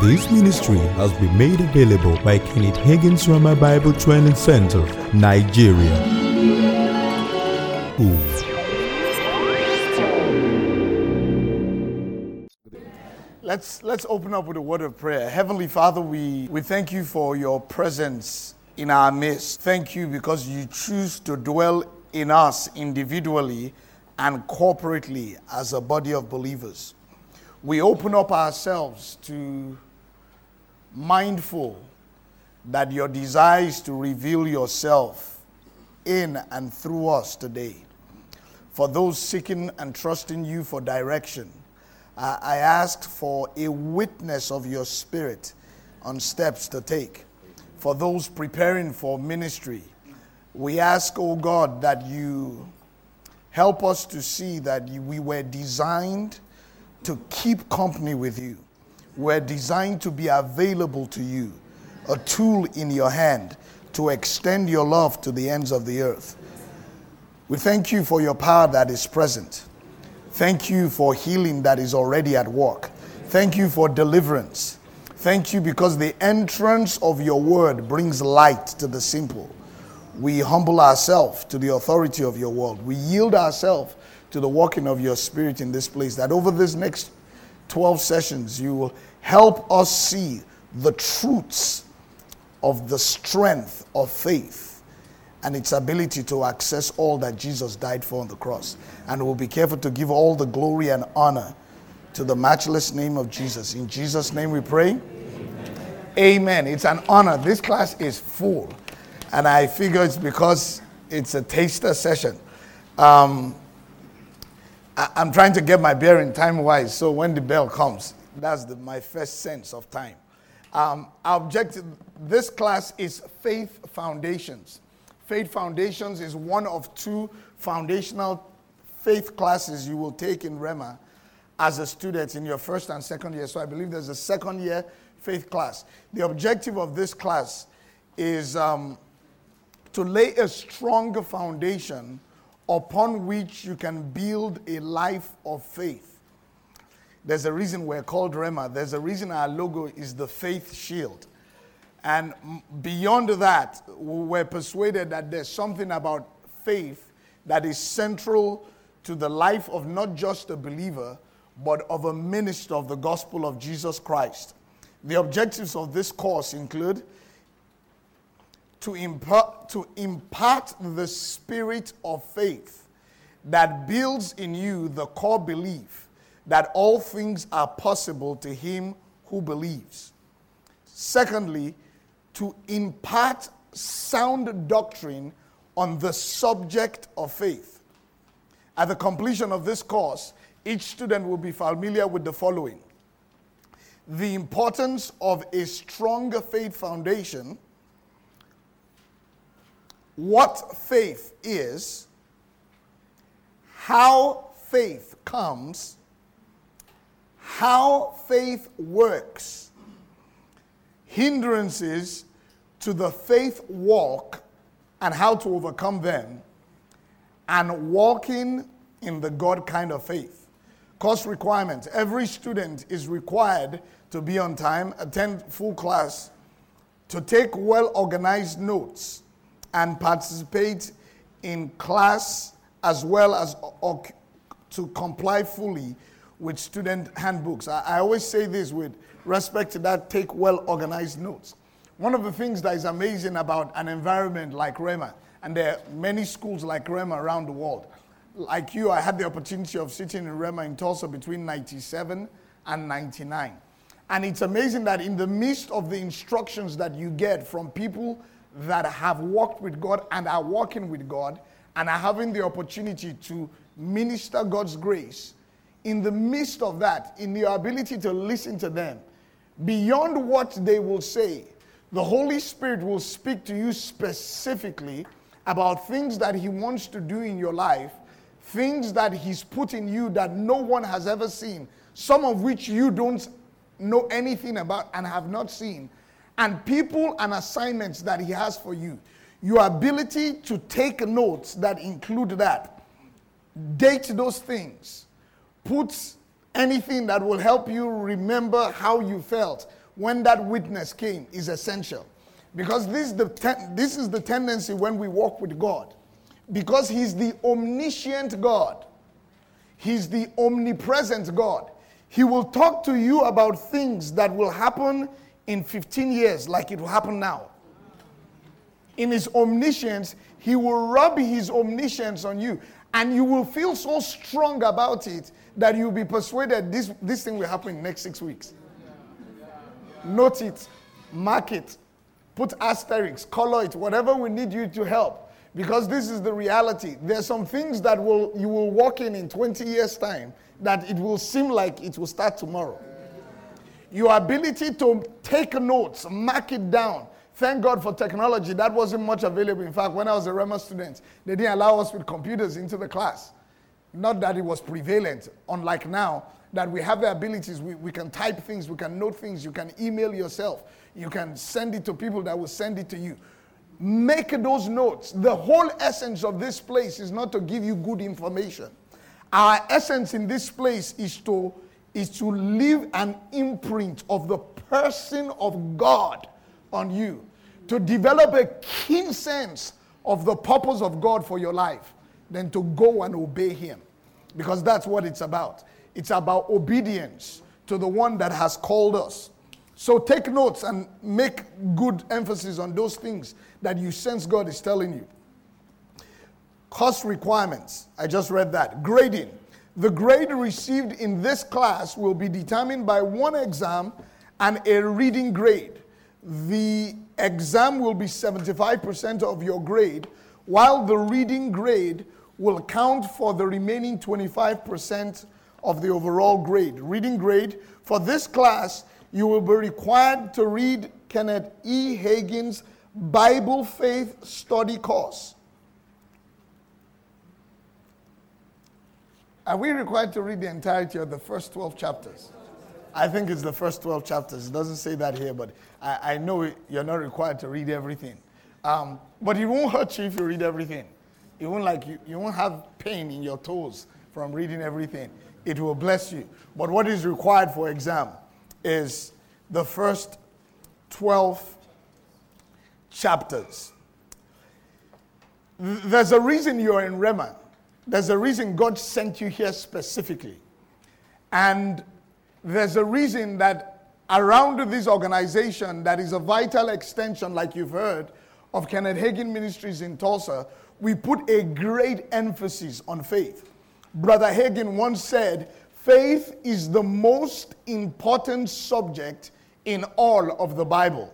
This ministry has been made available by Kenneth Hagin's Rhema Bible Training Center, Nigeria. Ooh. Let's, let's open up with a word of prayer. Heavenly Father, we, we thank you for your presence in our midst. Thank you because you choose to dwell in us individually and corporately as a body of believers. We open up ourselves to mindful that your desire is to reveal yourself in and through us today. For those seeking and trusting you for direction, I ask for a witness of your spirit on steps to take. For those preparing for ministry, we ask, oh God, that you help us to see that we were designed to keep company with you. We're designed to be available to you, a tool in your hand to extend your love to the ends of the earth. We thank you for your power that is present. Thank you for healing that is already at work. Thank you for deliverance. Thank you because the entrance of your word brings light to the simple. We humble ourselves to the authority of your word. We yield ourselves to the working of your spirit in this place. That over this next 12 sessions, you will help us see the truths of the strength of faith and its ability to access all that Jesus died for on the cross. And we'll be careful to give all the glory and honor to the matchless name of Jesus. In Jesus' name we pray. Amen. It's an honor. This class is full. And I figure it's because it's a taster session. Um, I, am trying to get my bearing time wise, so when the bell comes, that's the, my first sense of time. Um, objective, this class is Faith Foundations. Faith Foundations is one of two foundational faith classes you will take in Rhema as a student in your first and second year. So I believe there's a second year faith class. The objective of this class is um, to lay a stronger foundation upon which you can build a life of faith. There's a reason we're called Rhema. There's a reason our logo is the faith shield. And beyond that, we're persuaded that there's something about faith that is central to the life of not just a believer, but of a minister of the gospel of Jesus Christ. The objectives of this course include to impart, to impart the spirit of faith that builds in you the core belief that all things are possible to him who believes. Secondly, to impart sound doctrine on the subject of faith. At the completion of this course, each student will be familiar with the following the importance of a stronger faith foundation, what faith is, how faith comes, how faith works, hindrances to the faith walk and how to overcome them, and walking in the God kind of faith. Course requirements every student is required to be on time, attend full class, to take well organized notes, and participate in class as well as to comply fully with student handbooks. I, I always say this with respect to that take well organized notes. One of the things that is amazing about an environment like Rhema, and there are many schools like Rhema around the world. Like you, I had the opportunity of sitting in Rhema in Tulsa between 97 and 99. And it's amazing that in the midst of the instructions that you get from people that have walked with God and are walking with God and are having the opportunity to minister God's grace, in the midst of that, in your ability to listen to them, beyond what they will say, the Holy Spirit will speak to you specifically about things that He wants to do in your life, things that He's put in you that no one has ever seen, some of which you don't know anything about and have not seen, and people and assignments that He has for you. Your ability to take notes that include that, date those things, put anything that will help you remember how you felt when that witness came is essential. Because this is, the ten- this is the tendency when we walk with God. Because He's the omniscient God, He's the omnipresent God. He will talk to you about things that will happen in 15 years, like it will happen now. In His omniscience, He will rub His omniscience on you, and you will feel so strong about it that you'll be persuaded this, this thing will happen in next six weeks. Note it, mark it, put asterisks, color it, whatever we need you to help. Because this is the reality. There's some things that will you will walk in in 20 years' time that it will seem like it will start tomorrow. Your ability to take notes, mark it down. Thank God for technology. That wasn't much available. In fact, when I was a Rhema student, they didn't allow us with computers into the class. Not that it was prevalent, unlike now, that we have the abilities. We, we can type things, we can note things, you can email yourself, you can send it to people that will send it to you. Make those notes. The whole essence of this place is not to give you good information. Our essence in this place is to, is to leave an imprint of the person of God on you, to develop a keen sense of the purpose of God for your life, then to go and obey Him. Because that's what it's about. It's about obedience to the one that has called us. So take notes and make good emphasis on those things that you sense God is telling you. Cost requirements. I just read that. Grading. The grade received in this class will be determined by one exam and a reading grade. The exam will be 75% of your grade, while the reading grade will count for the remaining 25% of the overall grade. Reading grade for this class, you will be required to read Kenneth E. Hagin's Bible Faith Study Course. Are we required to read the entirety of the first 12 chapters? I think it's the first 12 chapters. It doesn't say that here, but I, I know you're not required to read everything. Um, but it won't hurt you if you read everything. It won't like you, you won't have pain in your toes from reading everything. It will bless you. But what is required for exam is the first 12 chapters. There's a reason you're in Rhema. There's a reason God sent you here specifically. And there's a reason that around this organization that is a vital extension, like you've heard, of Kenneth Hagin Ministries in Tulsa, we put a great emphasis on faith. Brother Hagin once said, faith is the most important subject in all of the Bible.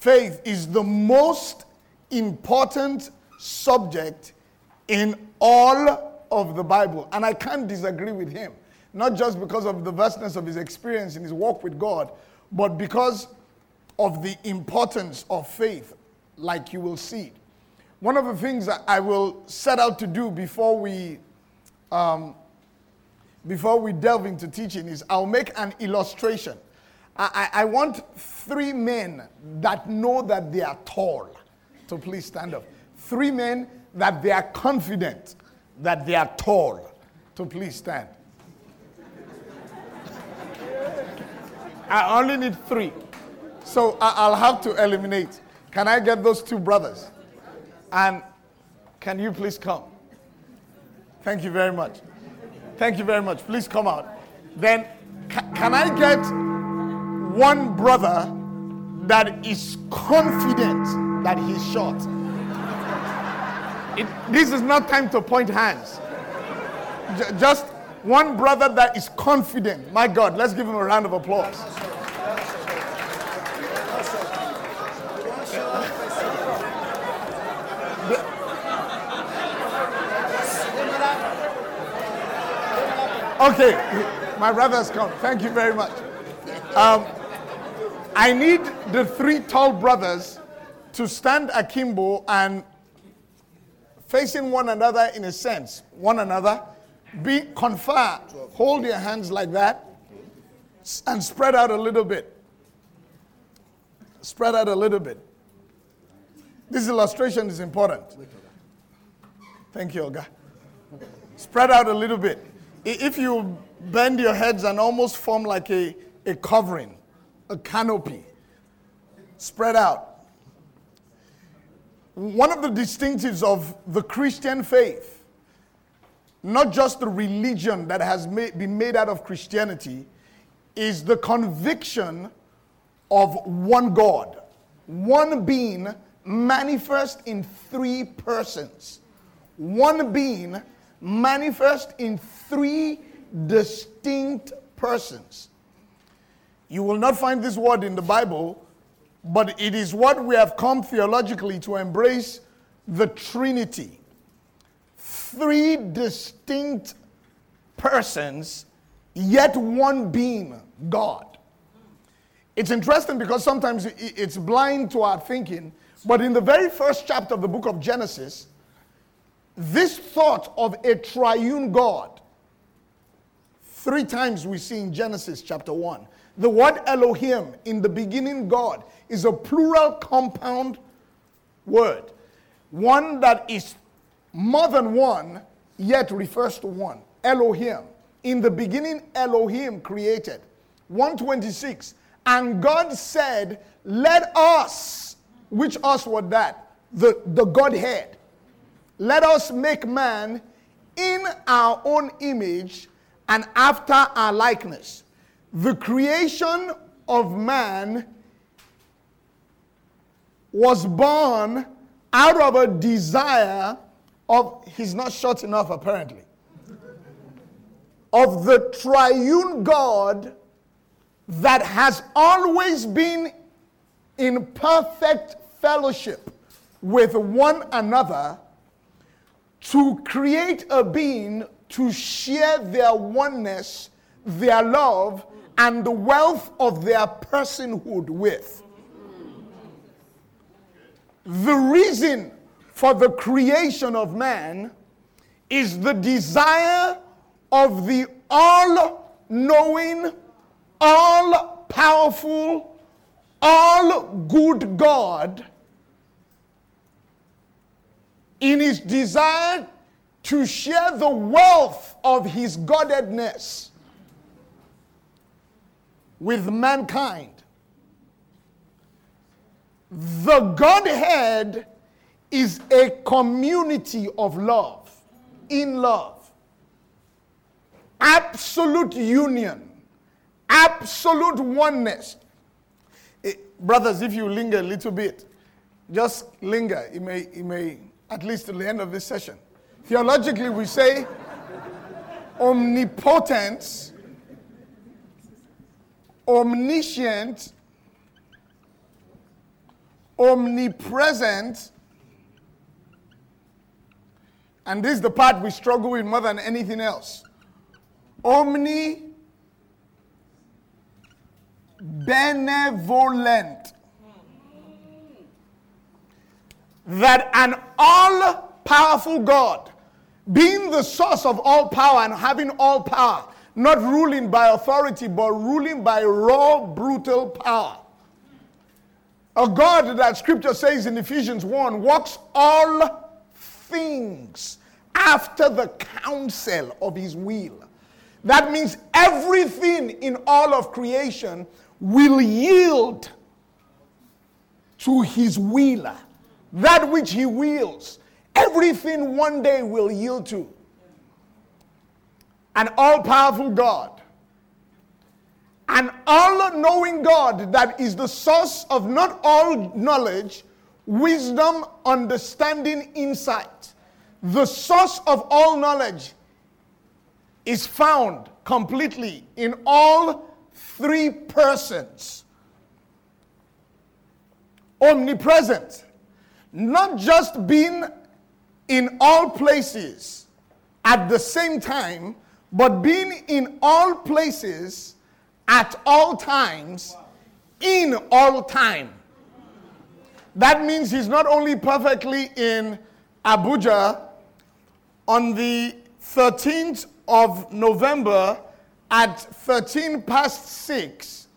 Faith is the most important subject in all of the Bible. And I can't disagree with him, not just because of the vastness of his experience in his walk with God, but because of the importance of faith, like you will see. One of the things that I will set out to do before we um, before we delve into teaching is I'll make an illustration. I, I, I want three men that know that they are tall to please stand up. Three men that they are confident that they are tall to please stand. I only need three. So I, will have to eliminate. Can I get those two brothers? And can you please come? Thank you very much. Thank you very much. Please come out. Then, ca- can I get one brother that is confident that he's short? It, this is not time to point hands. J- just one brother that is confident. My God, let's give him a round of applause. Okay, my brothers come. Thank you very much. Um, I need the three tall brothers to stand akimbo and facing one another in a sense, one another, be confer, hold your hands like that, and spread out a little bit. Spread out a little bit. This illustration is important. Thank you, Olga. Spread out a little bit if you bend your heads and almost form like a, a covering, a canopy spread out. One of the distinctives of the Christian faith, not just the religion that has made, been made out of Christianity, is the conviction of one God, one being manifest in three persons. One being manifest in three distinct persons. You will not find this word in the Bible, but it is what we have come theologically to embrace the Trinity. Three distinct persons, yet one being God. It's interesting because sometimes it's blind to our thinking, but in the very first chapter of the book of Genesis, this thought of a triune God, three times we see in Genesis chapter 1. The word Elohim, in the beginning, God, is a plural compound word. One that is more than one, yet refers to one. Elohim. In the beginning, Elohim created. 126. And God said, Let us, which us was that? The, the Godhead. Let us make man in our own image and after our likeness. The creation of man was born out of a desire of, he's not short enough apparently, of the triune God that has always been in perfect fellowship with one another to create a being to share their oneness, their love, and the wealth of their personhood with. The reason for the creation of man is the desire of the all knowing, all powerful, all good God in his desire to share the wealth of his Godheadness with mankind. The Godhead is a community of love, in love, absolute union, absolute oneness. It, eh, brothers, if you linger a little bit, just linger. It may, it may at least till the end of this session. Theologically, we say omnipotence, omniscient, omnipresent, and this is the part we struggle with more than anything else. Omni benevolent that an all powerful God, being the source of all power and having all power, not ruling by authority, but ruling by raw, brutal power. A God that scripture says in Ephesians 1 walks all things after the counsel of his will. That means everything in all of creation will yield to his will that which he wills, everything one day will yield to. An all powerful God, an all knowing God that is the source of not all knowledge, wisdom, understanding, insight. The source of all knowledge is found completely in all three persons. Omnipresent. Not just being in all places at the same time, but being in all places at all times in all time. That means he's not only perfectly in Abuja on the 13th of November at 13 past 6,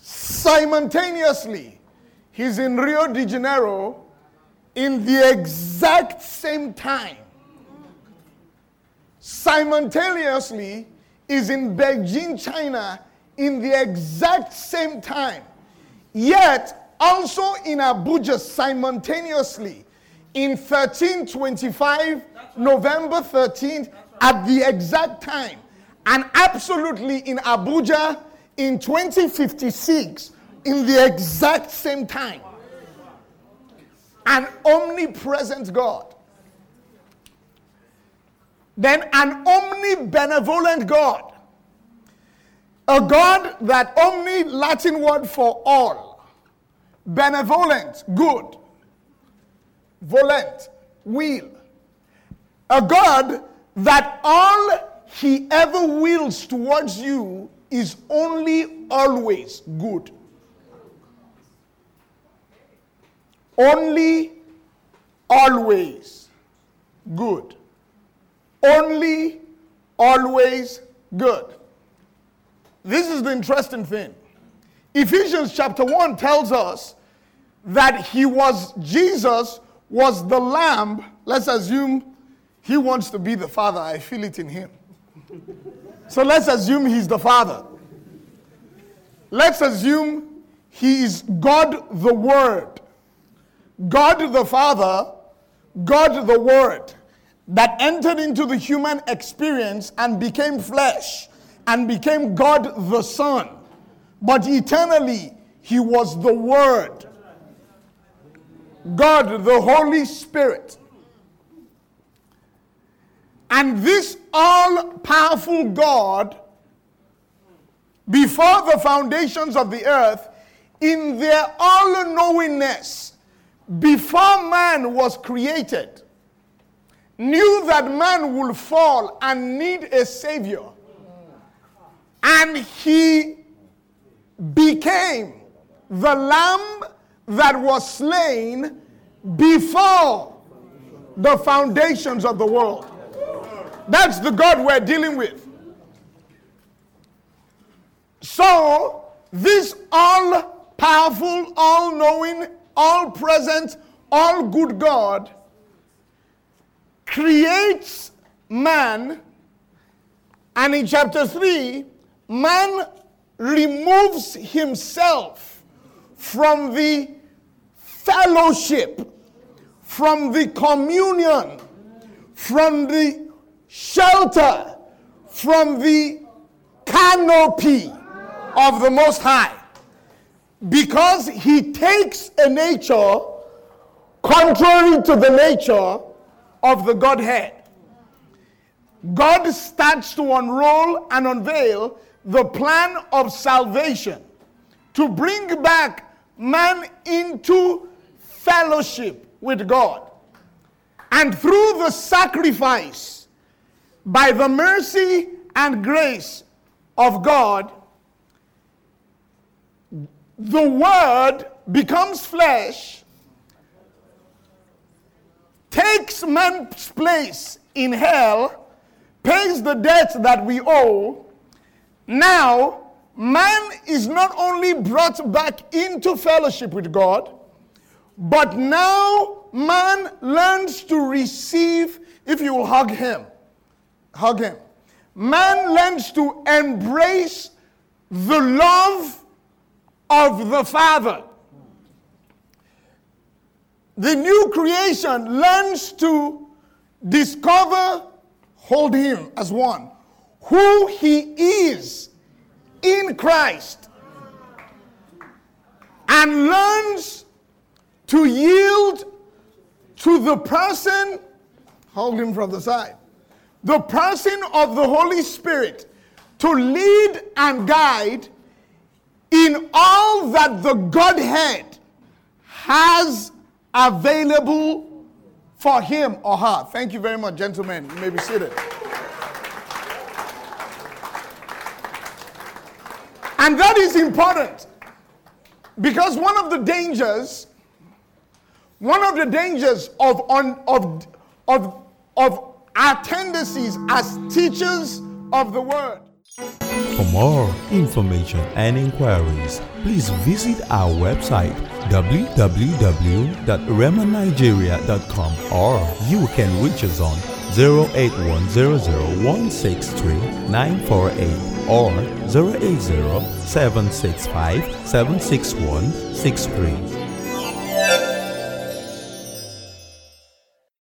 simultaneously, he's in Rio de Janeiro in the exact same time, simultaneously, is in Beijing, China, in the exact same time. Yet, also in Abuja simultaneously, in 1325, November 13th, at the exact time. And absolutely in Abuja in 2056, in the exact same time. An omnipresent God. Then an omnibenevolent God. A God that omni Latin word for all. Benevolent, good. Volent, will. A God that all he ever wills towards you is only always good. Only always good. Only always good. This is the interesting thing. Ephesians chapter 1 tells us that he was, Jesus was the lamb. Let's assume he wants to be the father. I feel it in him. So let's assume he's the father. Let's assume he is God the Word. God the Father, God the Word, that entered into the human experience and became flesh and became God the Son. But eternally, he was the Word. God the Holy Spirit. And this all powerful God, before the foundations of the earth, in their all knowingness, before man was created, knew that man would fall and need a savior. And he became the lamb that was slain before the foundations of the world. That's the God we're dealing with. So, this all powerful, all knowing, all present, all good God creates man, and in chapter 3, man removes himself from the fellowship, from the communion, from the shelter, from the canopy of the Most High. Because he takes a nature contrary to the nature of the Godhead. God starts to unroll and unveil the plan of salvation to bring back man into fellowship with God. And through the sacrifice, by the mercy and grace of God, the Word becomes flesh, takes man's place in hell, pays the debt that we owe. Now, man is not only brought back into fellowship with God, but now man learns to receive, if you will hug him, hug him. Man learns to embrace the love of the Father. The new creation learns to discover, hold him as one, who he is in Christ, and learns to yield to the person, hold him from the side, the person of the Holy Spirit to lead and guide in all that the Godhead has available for him or her. Thank you very much, gentlemen. You may be seated. And that is important because one of the dangers, one of the dangers of, on, of, of, of our tendencies as teachers of the word For more information and inquiries, please visit our website www.remanigeria.com or you can reach us on 08100 163 948 or 080 765 761 63.